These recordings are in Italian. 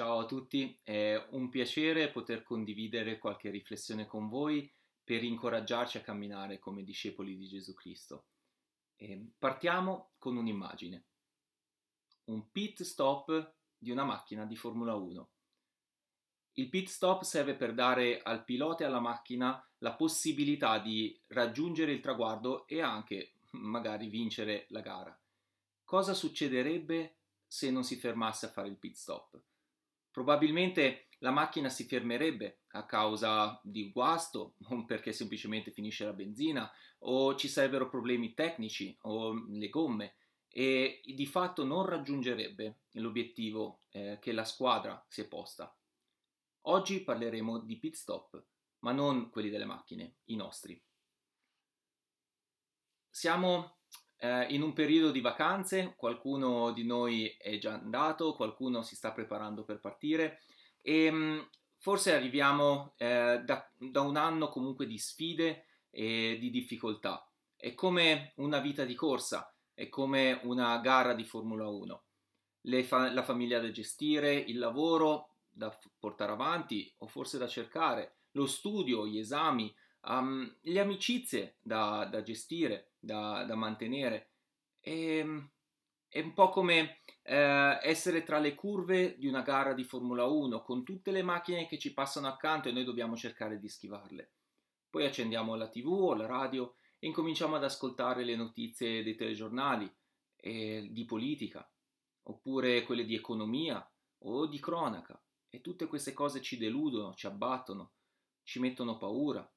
Ciao a tutti, è un piacere poter condividere qualche riflessione con voi per incoraggiarci a camminare come discepoli di Gesù Cristo. E partiamo con un'immagine, un pit stop di una macchina di Formula 1. Il pit stop serve per dare al pilota e alla macchina la possibilità di raggiungere il traguardo e anche magari vincere la gara. Cosa succederebbe se non si fermasse a fare il pit stop? Probabilmente la macchina si fermerebbe a causa di guasto perché semplicemente finisce la benzina o ci sarebbero problemi tecnici o le gomme e di fatto non raggiungerebbe l'obiettivo eh, che la squadra si è posta. Oggi parleremo di pit stop, ma non quelli delle macchine, i nostri. Siamo eh, in un periodo di vacanze, qualcuno di noi è già andato, qualcuno si sta preparando per partire e mh, mm, forse arriviamo eh, da, da, un anno comunque di sfide e di difficoltà. È come una vita di corsa, è come una gara di Formula 1. Fa- la famiglia da gestire, il lavoro da f- portare avanti o forse da cercare, lo studio, gli esami, um, le amicizie da, da gestire, da, da mantenere. E, ehm, è un po' come eh, essere tra le curve di una gara di Formula 1 con tutte le macchine che ci passano accanto e noi dobbiamo cercare di schivarle. Poi accendiamo la tv o la radio e incominciamo ad ascoltare le notizie dei telegiornali eh, di politica, oppure quelle di economia o di cronaca. E tutte queste cose ci deludono, ci abbattono, ci mettono paura.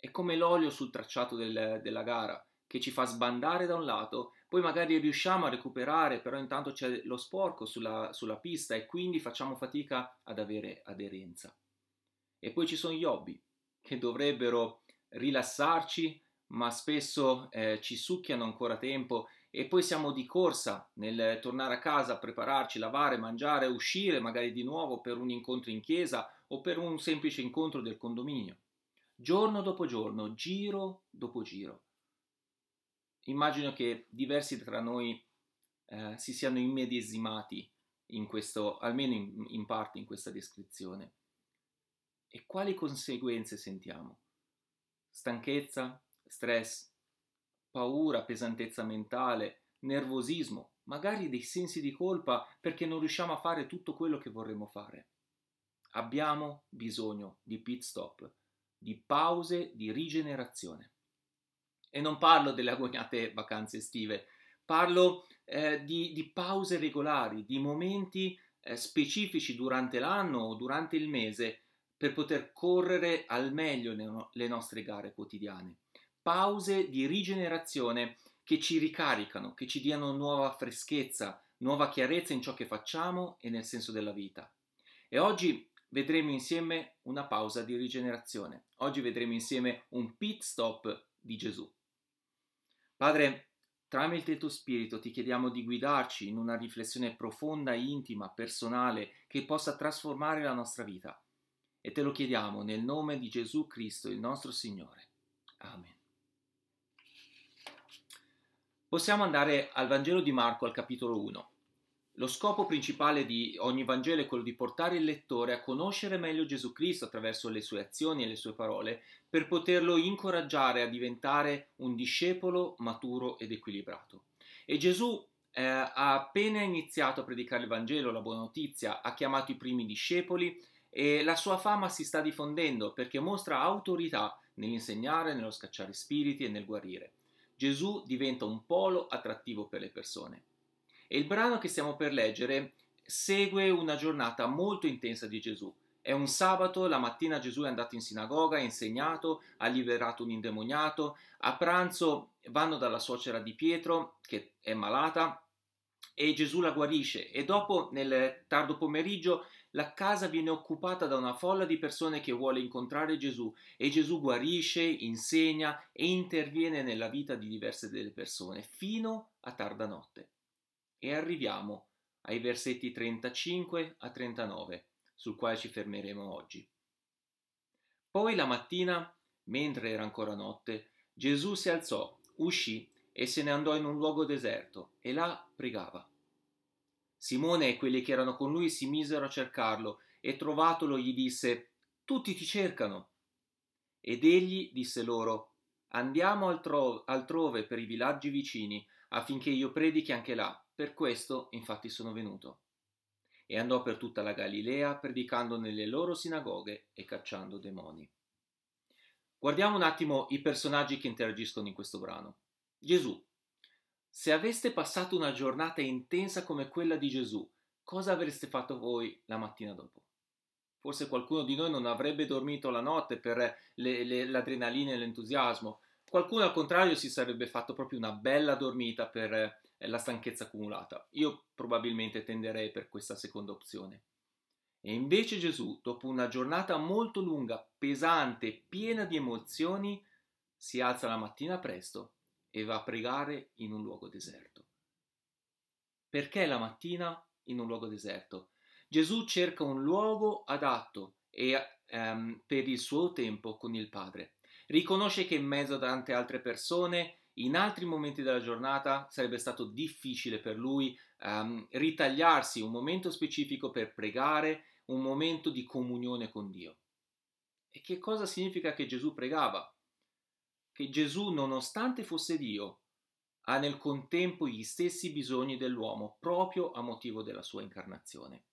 È come l'olio sul tracciato del, della gara, che ci fa sbandare da un lato, poi magari riusciamo a recuperare, però intanto c'è lo sporco sulla, sulla pista e quindi facciamo fatica ad avere aderenza. E poi ci sono gli hobby, che dovrebbero rilassarci, ma spesso eh, ci succhiano ancora tempo e poi siamo di corsa nel tornare a casa, prepararci, lavare, mangiare, uscire magari di nuovo per un incontro in chiesa o per un semplice incontro del condominio giorno dopo giorno, giro dopo giro. Immagino che diversi tra noi eh, si siano immedesimati in questo, almeno in, in parte in questa descrizione. E quali conseguenze sentiamo? Stanchezza, stress, paura, pesantezza mentale, nervosismo, magari dei sensi di colpa perché non riusciamo a fare tutto quello che vorremmo fare. Abbiamo bisogno di pit stop di pause di rigenerazione. E non parlo delle agognate vacanze estive, parlo eh, di, di, pause regolari, di momenti eh, specifici durante l'anno o durante il mese per poter correre al meglio le, no- le nostre gare quotidiane. Pause di rigenerazione che ci ricaricano, che ci diano nuova freschezza, nuova chiarezza in ciò che facciamo e nel senso della vita. E oggi vedremo insieme una pausa di rigenerazione. Oggi vedremo insieme un pit stop di Gesù. Padre, tramite il tuo Spirito ti chiediamo di guidarci in una riflessione profonda, intima, personale, che possa trasformare la nostra vita. E te lo chiediamo nel nome di Gesù Cristo, il nostro Signore. Amen. Possiamo andare al Vangelo di Marco al capitolo 1. Lo scopo principale di ogni Vangelo è quello di portare il lettore a conoscere meglio Gesù Cristo attraverso le sue azioni e le sue parole, per poterlo incoraggiare a diventare un discepolo maturo ed equilibrato. E Gesù eh, ha appena iniziato a predicare il Vangelo, la buona notizia, ha chiamato i primi discepoli e la sua fama si sta diffondendo perché mostra autorità nell'insegnare, nello scacciare spiriti e nel guarire. Gesù diventa un polo attrattivo per le persone. E il brano che stiamo per leggere segue una giornata molto intensa di Gesù. È un sabato, la mattina Gesù è andato in sinagoga, ha insegnato, ha liberato un indemoniato, a pranzo vanno dalla suocera di Pietro, che è malata, e Gesù la guarisce. E dopo nel tardo pomeriggio la casa viene occupata da una folla di persone che vuole incontrare Gesù. E Gesù guarisce, insegna e interviene nella vita di diverse delle persone fino a tarda notte e arriviamo ai versetti 35 a 39, sul quale ci fermeremo oggi. Poi la mattina, mentre era ancora notte, Gesù si alzò, uscì e se ne andò in un luogo deserto e là pregava. Simone e quelli che erano con lui si misero a cercarlo e trovatolo gli disse Tutti ti cercano. Ed egli disse loro Andiamo altro- altrove per i villaggi vicini affinché io predichi anche là. Per questo infatti sono venuto. E andò per tutta la Galilea predicando nelle loro sinagoghe e cacciando demoni. Guardiamo un attimo i personaggi che interagiscono in questo brano. Gesù. Se aveste passato una giornata intensa come quella di Gesù, cosa avreste fatto voi la mattina dopo? Forse qualcuno di noi non avrebbe dormito la notte per le, le, l'adrenalina e l'entusiasmo. Qualcuno al contrario si sarebbe fatto proprio una bella dormita per la stanchezza accumulata. Io probabilmente tenderei per questa seconda opzione. E invece Gesù, dopo una giornata molto lunga, pesante, piena di emozioni, si alza la mattina presto e va a pregare in un luogo deserto. Perché la mattina in un luogo deserto? Gesù cerca un luogo adatto e, um, per il suo tempo con il Padre. Riconosce che in mezzo a tante altre persone, in altri momenti della giornata, sarebbe stato difficile per lui um, ritagliarsi un momento specifico per pregare, un momento di comunione con Dio. E che cosa significa che Gesù pregava? Che Gesù, nonostante fosse Dio, ha nel contempo gli stessi bisogni dell'uomo proprio a motivo della sua incarnazione.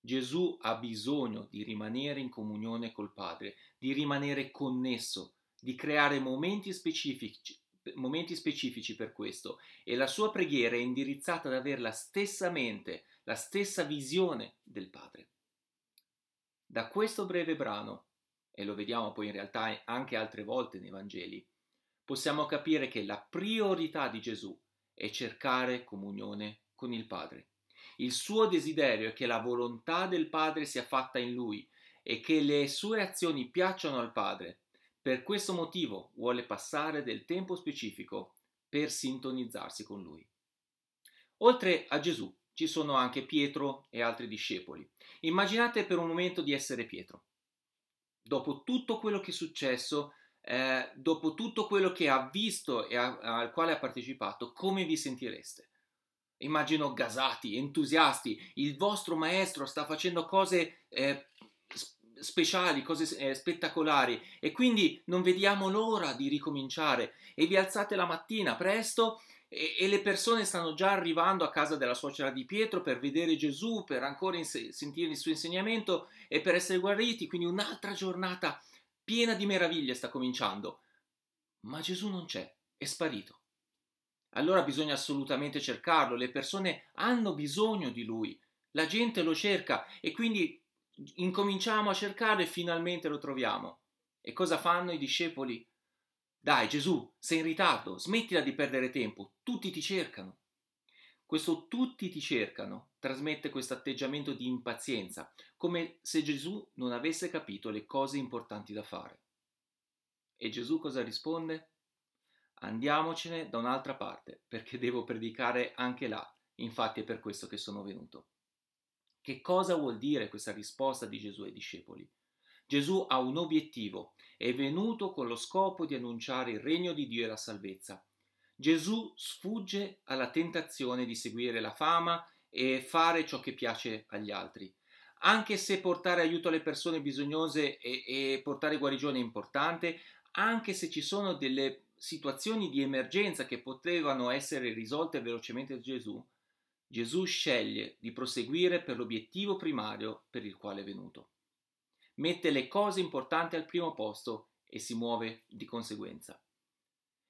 Gesù ha bisogno di rimanere in comunione col Padre, di rimanere connesso, di creare momenti specifici, momenti specifici per questo e la sua preghiera è indirizzata ad avere la stessa mente, la stessa visione del Padre. Da questo breve brano, e lo vediamo poi in realtà anche altre volte nei Vangeli, possiamo capire che la priorità di Gesù è cercare comunione con il Padre. Il suo desiderio è che la volontà del Padre sia fatta in lui e che le sue azioni piacciono al Padre per questo motivo vuole passare del tempo specifico per sintonizzarsi con lui. Oltre a Gesù ci sono anche Pietro e altri discepoli. Immaginate per un momento di essere Pietro. Dopo tutto quello che è successo, eh, dopo tutto quello che ha visto e a, al quale ha partecipato, come vi sentireste? Immagino gasati, entusiasti, il vostro maestro sta facendo cose eh, speciali, cose eh, spettacolari. E quindi non vediamo l'ora di ricominciare. E vi alzate la mattina presto e, e, le persone stanno già arrivando a casa della suocera di Pietro per vedere Gesù, per ancora inse- sentire il suo insegnamento e per essere guariti, quindi un'altra giornata piena di meraviglie sta cominciando. Ma Gesù non c'è, è sparito. Allora bisogna assolutamente cercarlo, le persone hanno bisogno di lui, la gente lo cerca. E quindi incominciamo a cercare e finalmente lo troviamo. E cosa fanno i discepoli? Dai Gesù, sei in ritardo, smettila di perdere tempo, tutti ti cercano. Questo tutti ti cercano trasmette questo atteggiamento di impazienza, come se Gesù non avesse capito le cose importanti da fare. E Gesù cosa risponde? Andiamocene da un'altra parte, perché devo predicare anche là, infatti è per questo che sono venuto. Che cosa vuol dire questa risposta di Gesù ai discepoli? Gesù ha un obiettivo, è venuto con lo scopo di annunciare il regno di Dio e la salvezza. Gesù sfugge alla tentazione di seguire la fama e fare ciò che piace agli altri. Anche se portare aiuto alle persone bisognose e, e portare guarigione è importante, anche se ci sono delle situazioni di emergenza che potevano essere risolte velocemente da Gesù, Gesù sceglie di proseguire per l'obiettivo primario per il quale è venuto. Mette le cose importanti al primo posto e si muove di conseguenza.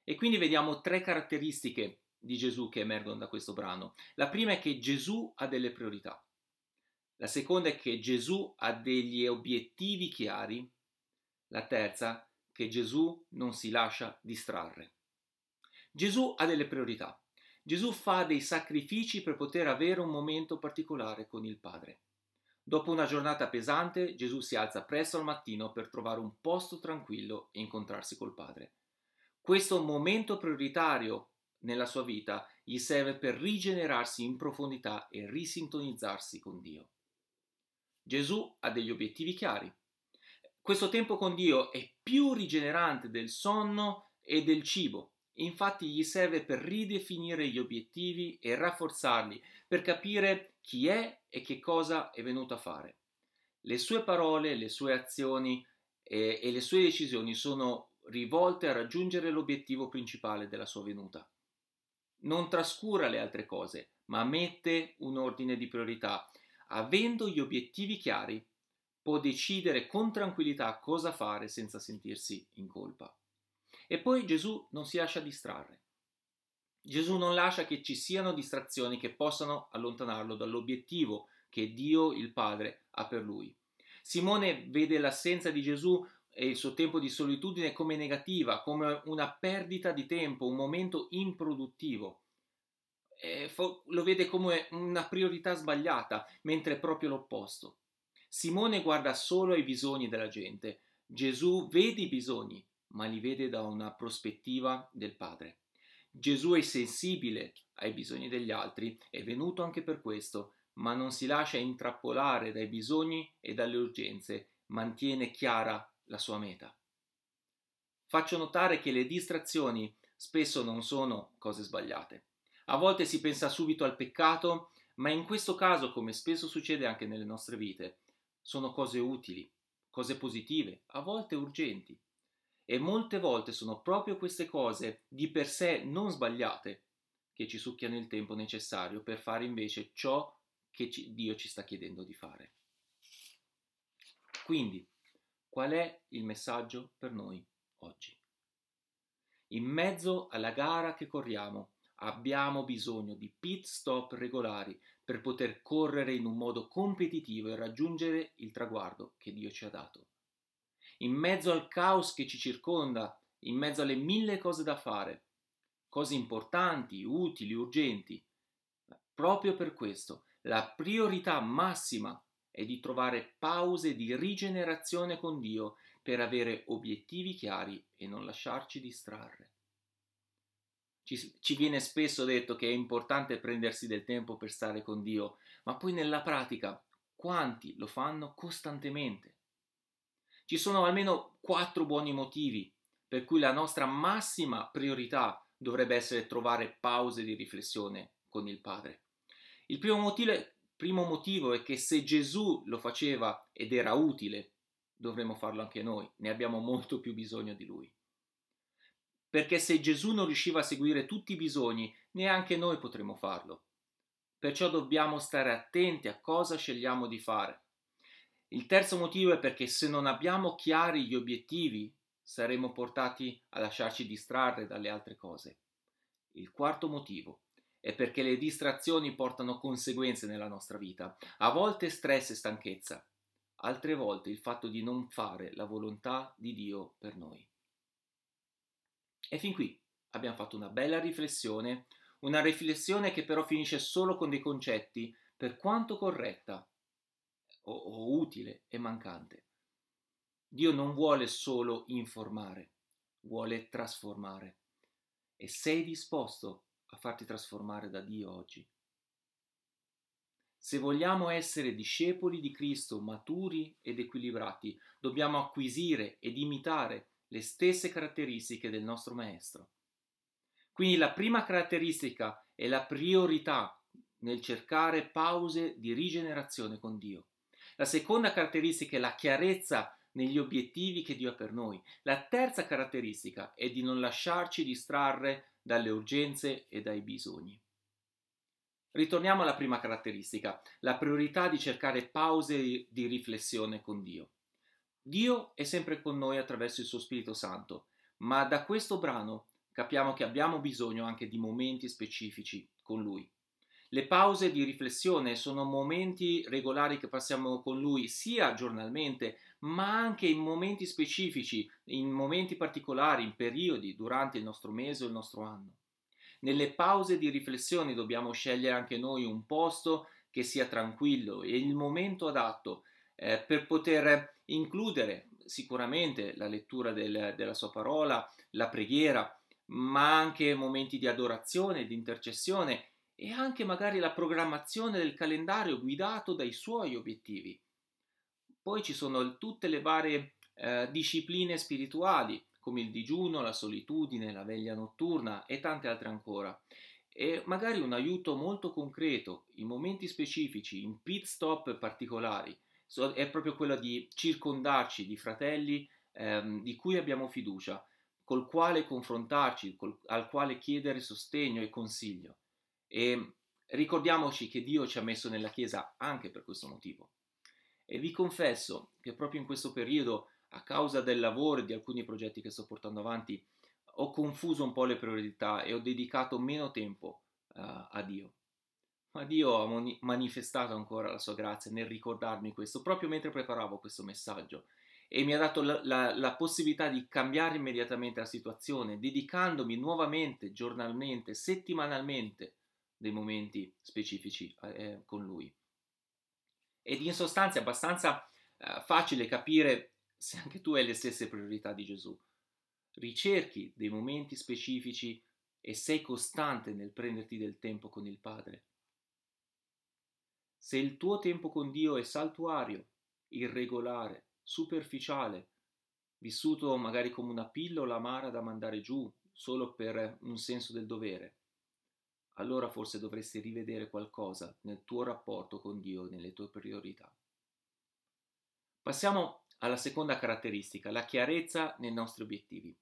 E quindi vediamo tre caratteristiche di Gesù che emergono da questo brano. La prima è che Gesù ha delle priorità. La seconda è che Gesù ha degli obiettivi chiari. La terza, che Gesù non si lascia distrarre. Gesù ha delle priorità. Gesù fa dei sacrifici per poter avere un momento particolare con il Padre. Dopo una giornata pesante, Gesù si alza presto al mattino per trovare un posto tranquillo e incontrarsi col Padre. Questo momento prioritario nella sua vita gli serve per rigenerarsi in profondità e risintonizzarsi con Dio. Gesù ha degli obiettivi chiari. Questo tempo con Dio è più rigenerante del sonno e del cibo infatti gli serve per ridefinire gli obiettivi e rafforzarli, per capire chi è e che cosa è venuto a fare. Le sue parole, le sue azioni e, e le sue decisioni sono rivolte a raggiungere l'obiettivo principale della sua venuta. Non trascura le altre cose, ma mette un ordine di priorità. Avendo gli obiettivi chiari, può decidere con tranquillità cosa fare senza sentirsi in colpa. E poi Gesù non si lascia distrarre. Gesù non lascia che ci siano distrazioni che possano allontanarlo dall'obiettivo che Dio il Padre ha per lui. Simone vede l'assenza di Gesù e il suo tempo di solitudine come negativa, come una perdita di tempo, un momento improduttivo. Fo- lo vede come una priorità sbagliata, mentre è proprio l'opposto. Simone guarda solo ai bisogni della gente, Gesù vede i bisogni, ma li vede da una prospettiva del Padre. Gesù è sensibile ai bisogni degli altri, è venuto anche per questo, ma non si lascia intrappolare dai bisogni e dalle urgenze, mantiene chiara la sua meta. Faccio notare che le distrazioni spesso non sono cose sbagliate. A volte si pensa subito al peccato, ma in questo caso, come spesso succede anche nelle nostre vite, sono cose utili, cose positive, a volte urgenti. E molte volte sono proprio queste cose di per sé non sbagliate che ci succhiano il tempo necessario per fare invece ciò che Dio ci sta chiedendo di fare. Quindi, Qual è il messaggio per noi oggi? In mezzo alla gara che corriamo abbiamo bisogno di pit stop regolari per poter correre in un modo competitivo e raggiungere il traguardo che Dio ci ha dato. In mezzo al caos che ci circonda, in mezzo alle mille cose da fare, cose importanti, utili, urgenti, proprio per questo la priorità massima è di trovare pause di rigenerazione con Dio per avere obiettivi chiari e non lasciarci distrarre. Ci, ci, viene spesso detto che è importante prendersi del tempo per stare con Dio, ma poi nella pratica quanti lo fanno costantemente? Ci sono almeno quattro buoni motivi per cui la nostra massima priorità dovrebbe essere trovare pause di riflessione con il Padre. Il primo motivo è Primo motivo è che se Gesù lo faceva ed era utile, dovremmo farlo anche noi, ne abbiamo molto più bisogno di lui. Perché se Gesù non riusciva a seguire tutti i bisogni, neanche noi potremo farlo. Perciò dobbiamo stare attenti a cosa scegliamo di fare. Il terzo motivo è perché se non abbiamo chiari gli obiettivi, saremo portati a lasciarci distrarre dalle altre cose. Il quarto motivo è perché le distrazioni portano conseguenze nella nostra vita, a volte stress e stanchezza, altre volte il fatto di non fare la volontà di Dio per noi. E fin qui abbiamo fatto una bella riflessione, una riflessione che però finisce solo con dei concetti, per quanto corretta o, o utile e mancante. Dio non vuole solo informare, vuole trasformare. E sei disposto a farti trasformare da Dio oggi. Se vogliamo essere discepoli di Cristo maturi ed equilibrati, dobbiamo acquisire ed imitare le stesse caratteristiche del nostro Maestro. Quindi la prima caratteristica è la priorità nel cercare pause di rigenerazione con Dio. La seconda caratteristica è la chiarezza negli obiettivi che Dio ha per noi. La terza caratteristica è di non lasciarci distrarre dalle urgenze e dai bisogni. Ritorniamo alla prima caratteristica, la priorità di cercare pause di riflessione con Dio. Dio è sempre con noi attraverso il suo Spirito Santo, ma da questo brano capiamo che abbiamo bisogno anche di momenti specifici con Lui. Le pause di riflessione sono momenti regolari che passiamo con Lui sia giornalmente, ma anche in momenti specifici, in momenti particolari, in periodi, durante il nostro mese o il nostro anno. Nelle pause di riflessione dobbiamo scegliere anche noi un posto che sia tranquillo e il momento adatto eh, per poter includere sicuramente la lettura del, della sua parola, la preghiera, ma anche momenti di adorazione, di intercessione e anche magari la programmazione del calendario guidato dai suoi obiettivi. Poi ci sono tutte le varie eh, discipline spirituali, come il digiuno, la solitudine, la veglia notturna e tante altre ancora. E magari un aiuto molto concreto, in momenti specifici, in pit stop particolari, è proprio quello di circondarci di fratelli ehm, di cui abbiamo fiducia, col quale confrontarci, col, al quale chiedere sostegno e consiglio. E ricordiamoci che Dio ci ha messo nella Chiesa anche per questo motivo. E vi confesso che proprio in questo periodo, a causa del lavoro e di alcuni progetti che sto portando avanti, ho confuso un po' le priorità e ho dedicato meno tempo uh, a Dio. Ma Dio ha moni- manifestato ancora la sua grazia nel ricordarmi questo proprio mentre preparavo questo messaggio e mi ha dato la, la, la, possibilità di cambiare immediatamente la situazione, dedicandomi nuovamente, giornalmente, settimanalmente dei momenti specifici eh, con lui. Ed in sostanza è abbastanza eh, facile capire se anche tu hai le stesse priorità di Gesù. Ricerchi dei momenti specifici e sei costante nel prenderti del tempo con il Padre. Se il tuo tempo con Dio è saltuario, irregolare, superficiale, vissuto magari come una pillola amara da mandare giù solo per un senso del dovere, allora forse dovresti rivedere qualcosa nel tuo rapporto con Dio, nelle tue priorità. Passiamo alla seconda caratteristica, la chiarezza nei nostri obiettivi.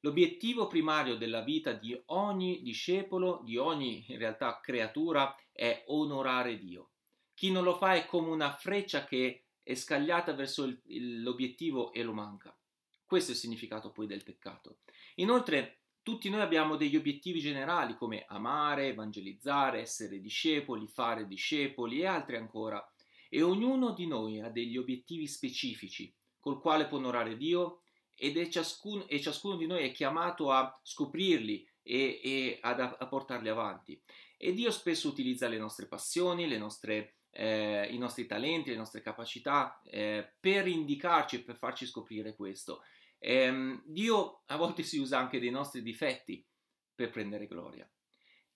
L'obiettivo primario della vita di ogni discepolo, di ogni in realtà creatura, è onorare Dio. Chi non lo fa è come una freccia che è scagliata verso il, l'obiettivo e lo manca. Questo è il significato poi del peccato. Inoltre, tutti noi abbiamo degli obiettivi generali come amare, evangelizzare, essere discepoli, fare discepoli e altri ancora. E ognuno di noi ha degli obiettivi specifici col quale può onorare Dio ed ciascuno, e ciascuno di noi è chiamato a scoprirli e, e ad, a portarli avanti. E Dio spesso utilizza le nostre passioni, le nostre eh, i nostri talenti, le nostre capacità eh, per indicarci e per farci scoprire questo. Eh, Dio a volte si usa anche dei nostri difetti per prendere gloria.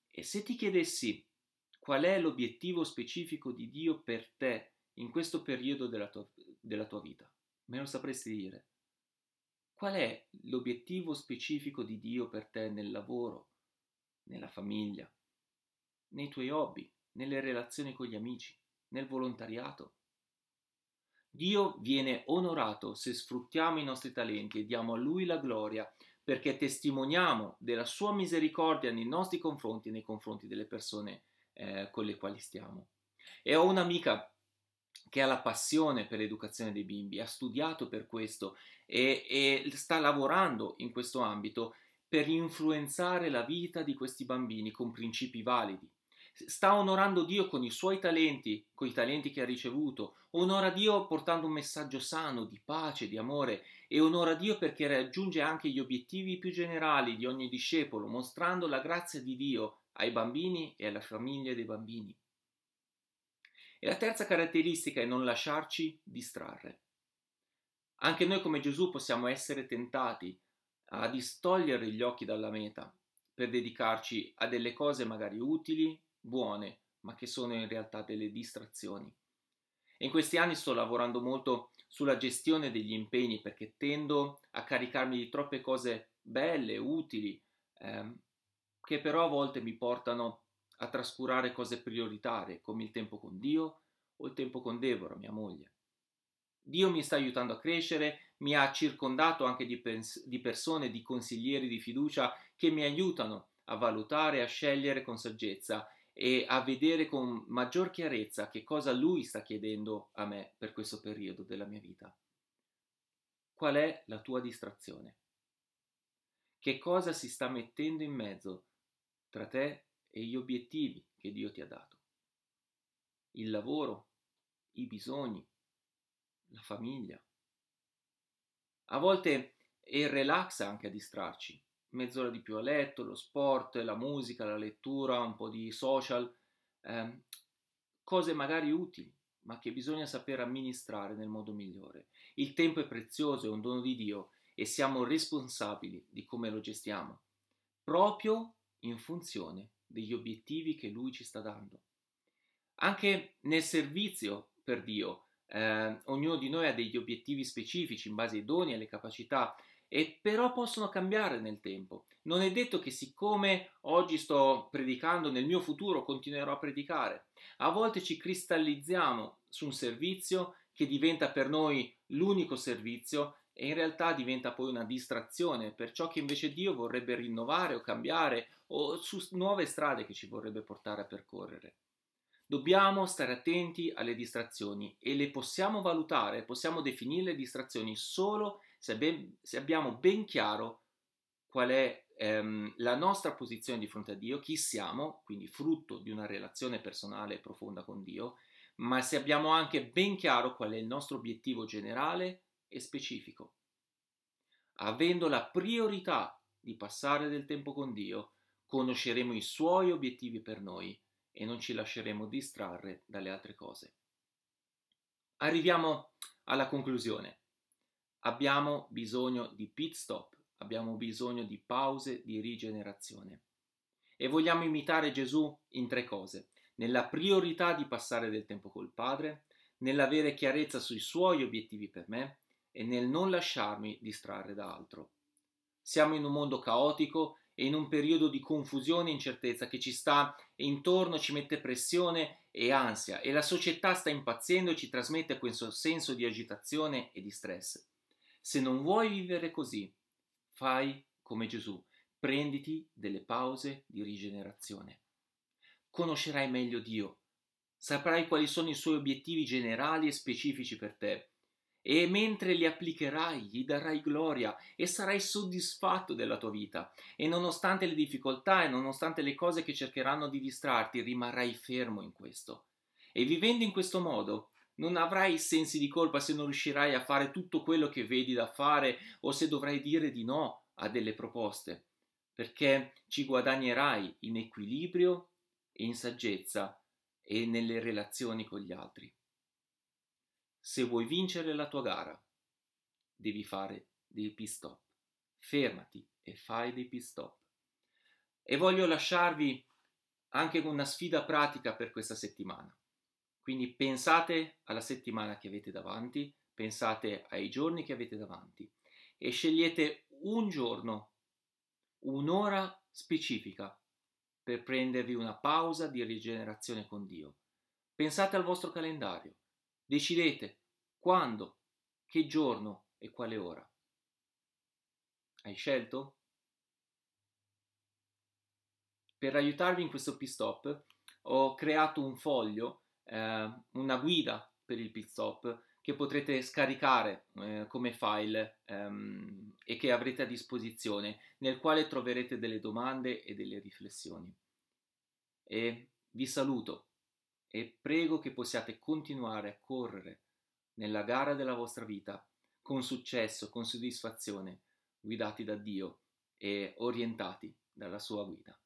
E se ti chiedessi qual è l'obiettivo specifico di Dio per te in questo periodo della tua, della tua vita, me lo sapresti dire? Qual è l'obiettivo specifico di Dio per te nel lavoro, nella famiglia, nei tuoi hobby, nelle relazioni con gli amici? nel volontariato. Dio viene onorato se sfruttiamo i nostri talenti e diamo a Lui la gloria perché testimoniamo della sua misericordia nei nostri confronti e nei confronti delle persone eh, con le quali stiamo. E ho un'amica che ha la passione per l'educazione dei bimbi, ha studiato per questo e, e sta lavorando in questo ambito per influenzare la vita di questi bambini con principi validi sta onorando Dio con i suoi talenti, con i talenti che ha ricevuto, onora Dio portando un messaggio sano di pace, di amore e onora Dio perché raggiunge anche gli obiettivi più generali di ogni discepolo, mostrando la grazia di Dio ai bambini e alla famiglia dei bambini. E la terza caratteristica è non lasciarci distrarre. Anche noi come Gesù possiamo essere tentati a distogliere gli occhi dalla meta per dedicarci a delle cose magari utili, buone, ma che sono in realtà delle distrazioni. In questi anni sto lavorando molto sulla gestione degli impegni perché tendo a caricarmi di troppe cose belle, utili, ehm, che però a volte mi portano a trascurare cose prioritarie come il tempo con Dio o il tempo con Deborah, mia moglie. Dio mi sta aiutando a crescere, mi ha circondato anche di, pers- di persone, di consiglieri di fiducia che mi aiutano a valutare, a scegliere con saggezza e a vedere con maggior chiarezza che cosa lui sta chiedendo a me per questo periodo della mia vita. Qual è la tua distrazione? Che cosa si sta mettendo in mezzo tra te e gli obiettivi che Dio ti ha dato? Il lavoro, i bisogni, la famiglia. A volte è il relax anche a distrarci mezz'ora di più a letto, lo sport, la musica, la lettura, un po' di social, eh, cose magari utili, ma che bisogna saper amministrare nel modo migliore. Il tempo è prezioso, è un dono di Dio e siamo responsabili di come lo gestiamo, proprio in funzione degli obiettivi che Lui ci sta dando. Anche nel servizio per Dio, eh, ognuno di noi ha degli obiettivi specifici in base ai doni e alle capacità e però possono cambiare nel tempo. Non è detto che siccome oggi sto predicando, nel mio futuro continuerò a predicare. A volte ci cristallizziamo su un servizio che diventa per noi l'unico servizio e in realtà diventa poi una distrazione per ciò che invece Dio vorrebbe rinnovare o cambiare o su nuove strade che ci vorrebbe portare a percorrere. Dobbiamo stare attenti alle distrazioni e le possiamo valutare, possiamo definire le distrazioni solo se, ben, se abbiamo ben chiaro qual è ehm, la nostra posizione di fronte a Dio, chi siamo, quindi frutto di una relazione personale profonda con Dio, ma se abbiamo anche ben chiaro qual è il nostro obiettivo generale e specifico. Avendo la priorità di passare del tempo con Dio, conosceremo i suoi obiettivi per noi e non ci lasceremo distrarre dalle altre cose. Arriviamo alla conclusione. Abbiamo bisogno di pit stop, abbiamo bisogno di pause di rigenerazione. E vogliamo imitare Gesù in tre cose. Nella priorità di passare del tempo col Padre, nell'avere chiarezza sui suoi obiettivi per me e nel non lasciarmi distrarre da altro. Siamo in un mondo caotico e in un periodo di confusione e incertezza che ci sta intorno, ci mette pressione e ansia e la società sta impazzendo e ci trasmette questo senso di agitazione e di stress. Se non vuoi vivere così, fai come Gesù, prenditi delle pause di rigenerazione. Conoscerai meglio Dio, saprai quali sono i suoi obiettivi generali e specifici per te e mentre li applicherai gli darai gloria e sarai soddisfatto della tua vita e nonostante le difficoltà e nonostante le cose che cercheranno di distrarti rimarrai fermo in questo. E vivendo in questo modo non avrai sensi di colpa se non riuscirai a fare tutto quello che vedi da fare o se dovrai dire di no a delle proposte, perché ci guadagnerai in equilibrio e in saggezza e nelle relazioni con gli altri. Se vuoi vincere la tua gara, devi fare dei pit stop. Fermati e fai dei pit stop. E voglio lasciarvi anche con una sfida pratica per questa settimana. Quindi pensate alla settimana che avete davanti, pensate ai giorni che avete davanti e scegliete un giorno, un'ora specifica per prendervi una pausa di rigenerazione con Dio. Pensate al vostro calendario Decidete quando, che giorno e quale ora. Hai scelto? Per aiutarvi in questo pit stop ho creato un foglio, eh, una guida per il pit stop che potrete scaricare eh, come file ehm, e che avrete a disposizione, nel quale troverete delle domande e delle riflessioni. E vi saluto e prego che possiate continuare a correre nella gara della vostra vita con successo, con soddisfazione, guidati da Dio e orientati dalla sua guida.